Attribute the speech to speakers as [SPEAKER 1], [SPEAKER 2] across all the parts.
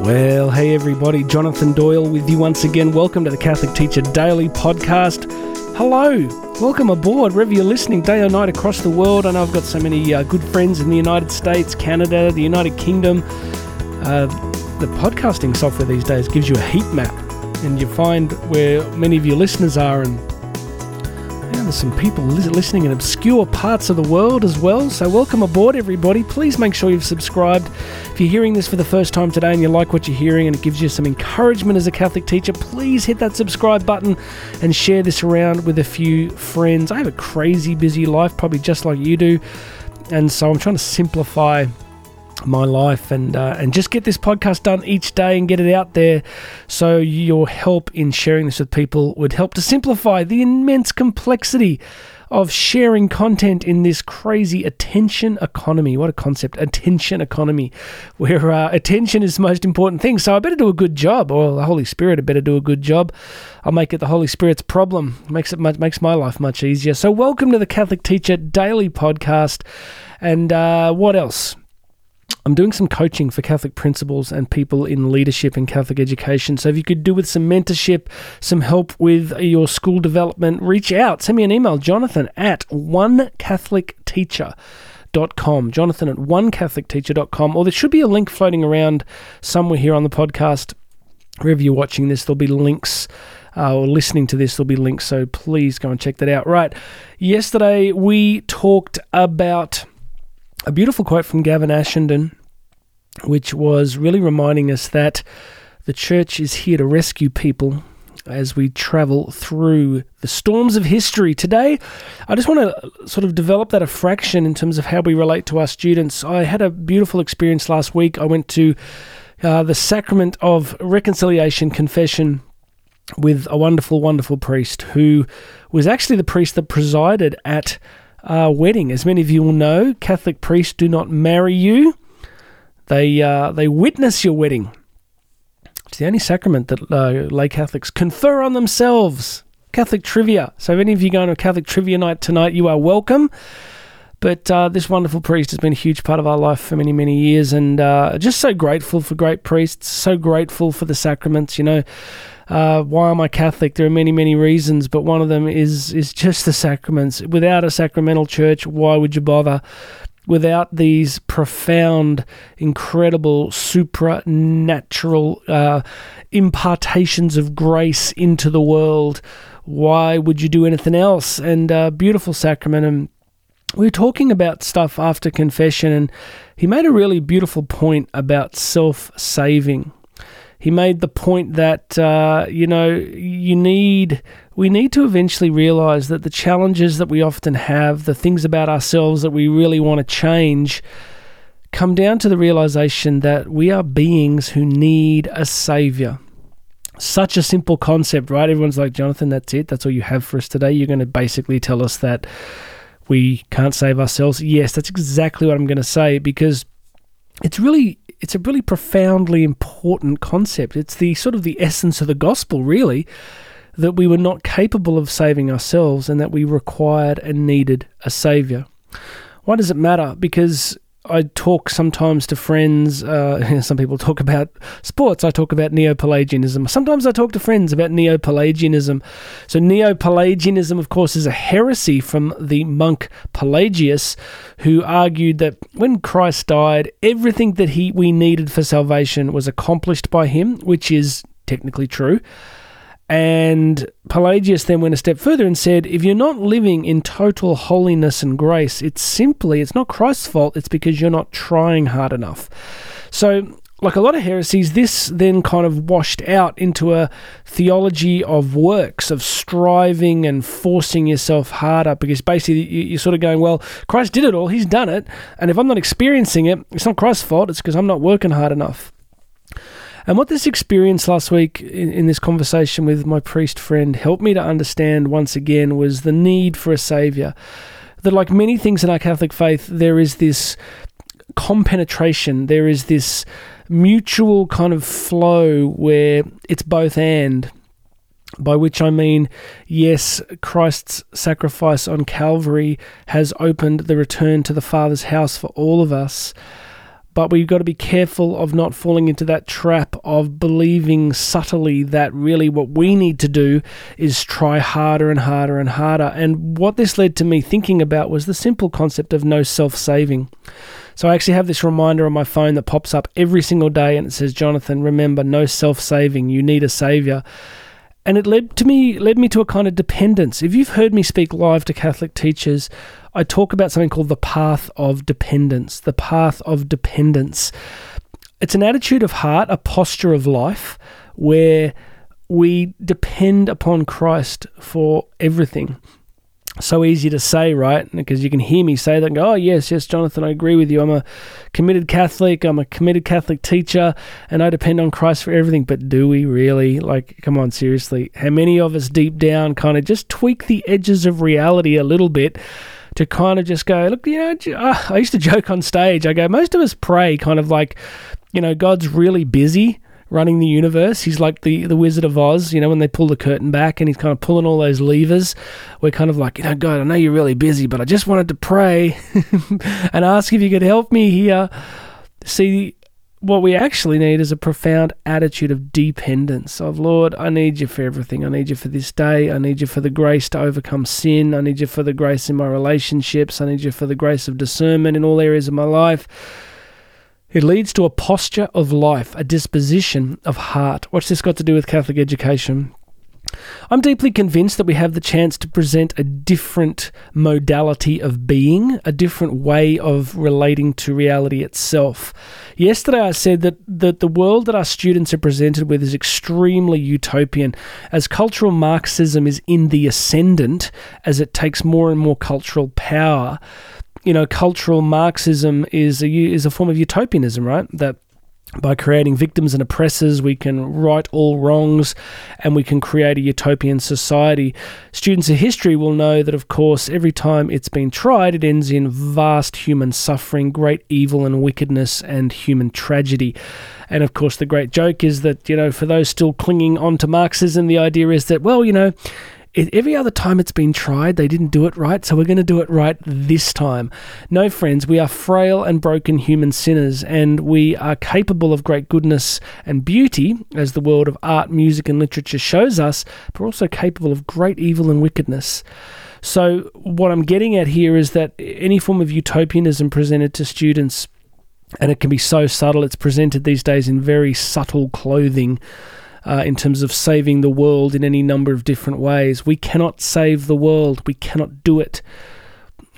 [SPEAKER 1] Well, hey everybody, Jonathan Doyle with you once again. Welcome to the Catholic Teacher Daily podcast. Hello, welcome aboard, wherever you're listening, day or night across the world. I know I've got so many uh, good friends in the United States, Canada, the United Kingdom. Uh, the podcasting software these days gives you a heat map, and you find where many of your listeners are, and there's some people listening in obscure parts of the world as well. So, welcome aboard, everybody. Please make sure you've subscribed. If you're hearing this for the first time today and you like what you're hearing and it gives you some encouragement as a Catholic teacher, please hit that subscribe button and share this around with a few friends. I have a crazy busy life, probably just like you do. And so, I'm trying to simplify my life and uh, and just get this podcast done each day and get it out there so your help in sharing this with people would help to simplify the immense complexity of sharing content in this crazy attention economy. What a concept, attention economy, where uh, attention is the most important thing. So I better do a good job, or the Holy Spirit I better do a good job. I'll make it the Holy Spirit's problem. Makes it much, makes my life much easier. So welcome to the Catholic Teacher Daily Podcast. And uh, what else? I'm doing some coaching for Catholic principals and people in leadership in Catholic education. So if you could do with some mentorship, some help with your school development, reach out. Send me an email, jonathan at onecatholicteacher.com. Jonathan at onecatholicteacher.com. Or there should be a link floating around somewhere here on the podcast. Wherever you're watching this, there'll be links. Uh, or listening to this, there'll be links. So please go and check that out. Right. Yesterday, we talked about a beautiful quote from Gavin Ashenden, which was really reminding us that the church is here to rescue people as we travel through the storms of history. Today, I just want to sort of develop that a fraction in terms of how we relate to our students. I had a beautiful experience last week. I went to uh, the sacrament of reconciliation confession with a wonderful, wonderful priest who was actually the priest that presided at our wedding. As many of you will know, Catholic priests do not marry you; they uh, they witness your wedding. It's the only sacrament that uh, lay Catholics confer on themselves. Catholic trivia. So, if any of you going to a Catholic trivia night tonight, you are welcome. But uh, this wonderful priest has been a huge part of our life for many, many years, and uh, just so grateful for great priests, so grateful for the sacraments. You know, uh, why am I Catholic? There are many, many reasons, but one of them is is just the sacraments. Without a sacramental church, why would you bother? Without these profound, incredible, supernatural uh, impartations of grace into the world, why would you do anything else? And uh, beautiful sacrament. And we were talking about stuff after confession, and he made a really beautiful point about self saving he made the point that uh, you know you need we need to eventually realize that the challenges that we often have, the things about ourselves that we really want to change, come down to the realization that we are beings who need a savior. Such a simple concept, right? Everyone's like, Jonathan, that's it. That's all you have for us today. You're going to basically tell us that we can't save ourselves. Yes, that's exactly what I'm going to say because it's really it's a really profoundly important concept. It's the sort of the essence of the gospel, really, that we were not capable of saving ourselves and that we required and needed a savior. Why does it matter? Because I talk sometimes to friends. Uh, some people talk about sports. I talk about Neo Pelagianism. Sometimes I talk to friends about Neo Pelagianism. So, Neo Pelagianism, of course, is a heresy from the monk Pelagius, who argued that when Christ died, everything that he we needed for salvation was accomplished by him, which is technically true. And Pelagius then went a step further and said, if you're not living in total holiness and grace, it's simply, it's not Christ's fault, it's because you're not trying hard enough. So, like a lot of heresies, this then kind of washed out into a theology of works, of striving and forcing yourself harder, because basically you're sort of going, well, Christ did it all, He's done it, and if I'm not experiencing it, it's not Christ's fault, it's because I'm not working hard enough. And what this experience last week in, in, this conversation with my priest friend helped me to understand once again was the need for a savior. That, like many things in our Catholic faith, there is this compenetration, there is this mutual kind of flow where it's both and. By which I mean, yes, Christ's sacrifice on Calvary has opened the return to the Father's house for all of us But we've got to be careful of not falling into that trap of believing subtly that really what we need to do is try harder and harder and harder. And what this led to me thinking about was the simple concept of no self saving. So I actually have this reminder on my phone that pops up every single day and it says, Jonathan, remember, no self saving. You need a savior and it led to me led me to a kind of dependence. If you've heard me speak live to Catholic teachers, I talk about something called the path of dependence. The path of dependence. It's an attitude of heart, a posture of life where we depend upon Christ for everything so easy to say, right? Because you can hear me say that and go, oh, yes, yes, Jonathan, I agree with you. I'm a committed Catholic, I'm a committed Catholic teacher, and I depend on Christ for everything. But do we really? Like, come on, seriously. How many of us deep down kind of just tweak the edges of reality a little bit? To kind of just go, look, you know, uh, I used to joke on stage. I go, most of us pray kind of like, you know, God's really busy running the universe. He's like the, the Wizard of Oz, you know, when they pull the curtain back and he's kind of pulling all those levers. We're kind of like, you know, God, I know you're really busy, but I just wanted to pray and ask if you could help me here. See, what we actually need is a profound attitude of dependence of Lord, I need you for everything. I need you for this day. I need you for the grace to overcome sin. I need you for the grace in my relationships. I need you for the grace of discernment in all areas of my life. It leads to a posture of life, a disposition of heart. What's this got to do with Catholic education? I'm deeply convinced that we have the chance to present a different modality of being, a different way of relating to reality itself. Yesterday, I said that, that the world that our students are presented with is extremely utopian, as cultural Marxism is in the ascendant as it takes more and more cultural power you know, cultural Marxism is a is a form of utopianism, right? That by creating victims and oppressors, we can right all wrongs and we can create a utopian society. Students of history will know that, of course, every time it's been tried, it ends in vast human suffering, great evil and wickedness, and human tragedy. And of course, the great joke is that, you know, for those still clinging on to Marxism, the idea is that, well, you know, every other time it's been tried, they didn't do it right, so we're going to do it right this time. No, friends, we are frail and broken human sinners, and we are capable of great goodness and beauty, as the world of art, music, and literature shows us, but we're also capable of great evil and wickedness. So, what I'm getting at here is that any form of utopianism presented to students, and it can be so subtle, it's presented these days in very subtle clothing uh, in terms of saving the world in any number of different ways. We cannot save the world, we cannot do it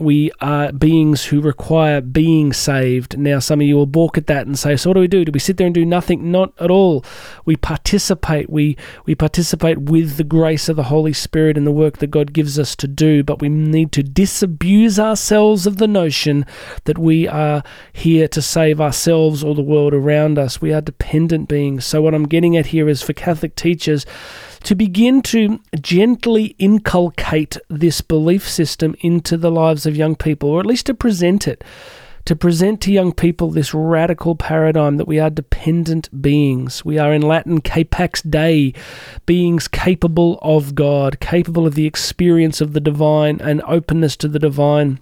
[SPEAKER 1] we are beings who require being saved. Now, some of you will balk at that and say, "So, what do we do? Do we sit there and do nothing?" Not at all. We participate. We we participate with the grace of the Holy Spirit in the work that God gives us to do. But we need to disabuse ourselves of the notion that we are here to save ourselves or the world around us. We are dependent beings. So, what I'm getting at here is for Catholic teachers to begin to gently inculcate this belief system into the lives of young people, or at least to present it. To present to young people this radical paradigm that we are dependent beings. We are in Latin capax Dei, beings capable of God, capable of the experience of the divine and openness to the divine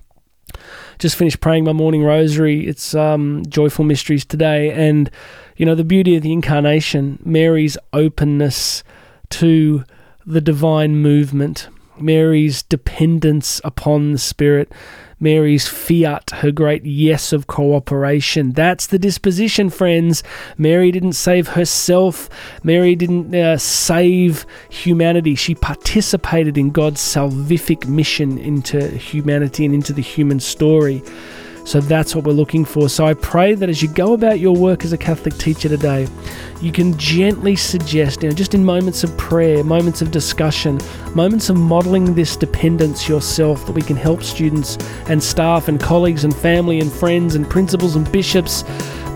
[SPEAKER 1] just finished praying my morning rosary. It's um, joyful mysteries today, and you know the beauty of the incarnation, Mary's openness to the divine movement, Mary's dependence upon the Spirit, Mary's fiat, her great yes of cooperation. That's the disposition, friends. Mary didn't save herself. Mary didn't uh, save humanity. She participated in God's salvific mission into humanity and into the human story. So that's what we're looking for. So I pray that as you go about your work as a Catholic teacher today, you can gently suggest, you know, just in moments of prayer, moments of discussion, moments of modeling this dependence yourself, that we can help students and staff and colleagues and family and friends and principals and bishops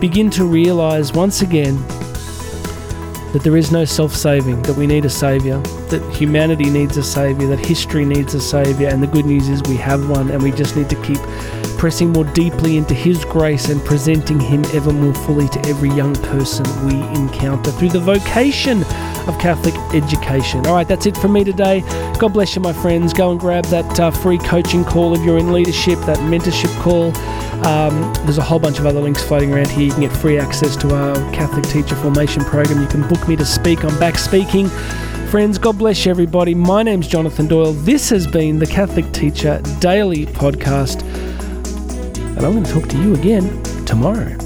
[SPEAKER 1] begin to realize once again that there is no self saving, that we need a saviour, that humanity needs a saviour, that history needs a saviour, and the good news is we have one, and we just need to keep pressing more deeply into His grace and presenting Him ever more fully to every young person we encounter through the vocation of Catholic education. All right, that's it from me today. God bless you, my friends. Go and grab that uh, free coaching call if you're in leadership, that mentorship call. Um, there's a whole bunch of other links floating around here. You can get free access to our Catholic Teacher Formation Program. You can book me to speak. I'm back speaking. Friends, God bless you, everybody. My name's Jonathan Doyle. This has been the Catholic Teacher Daily Podcast. And I'm going to talk to you again tomorrow.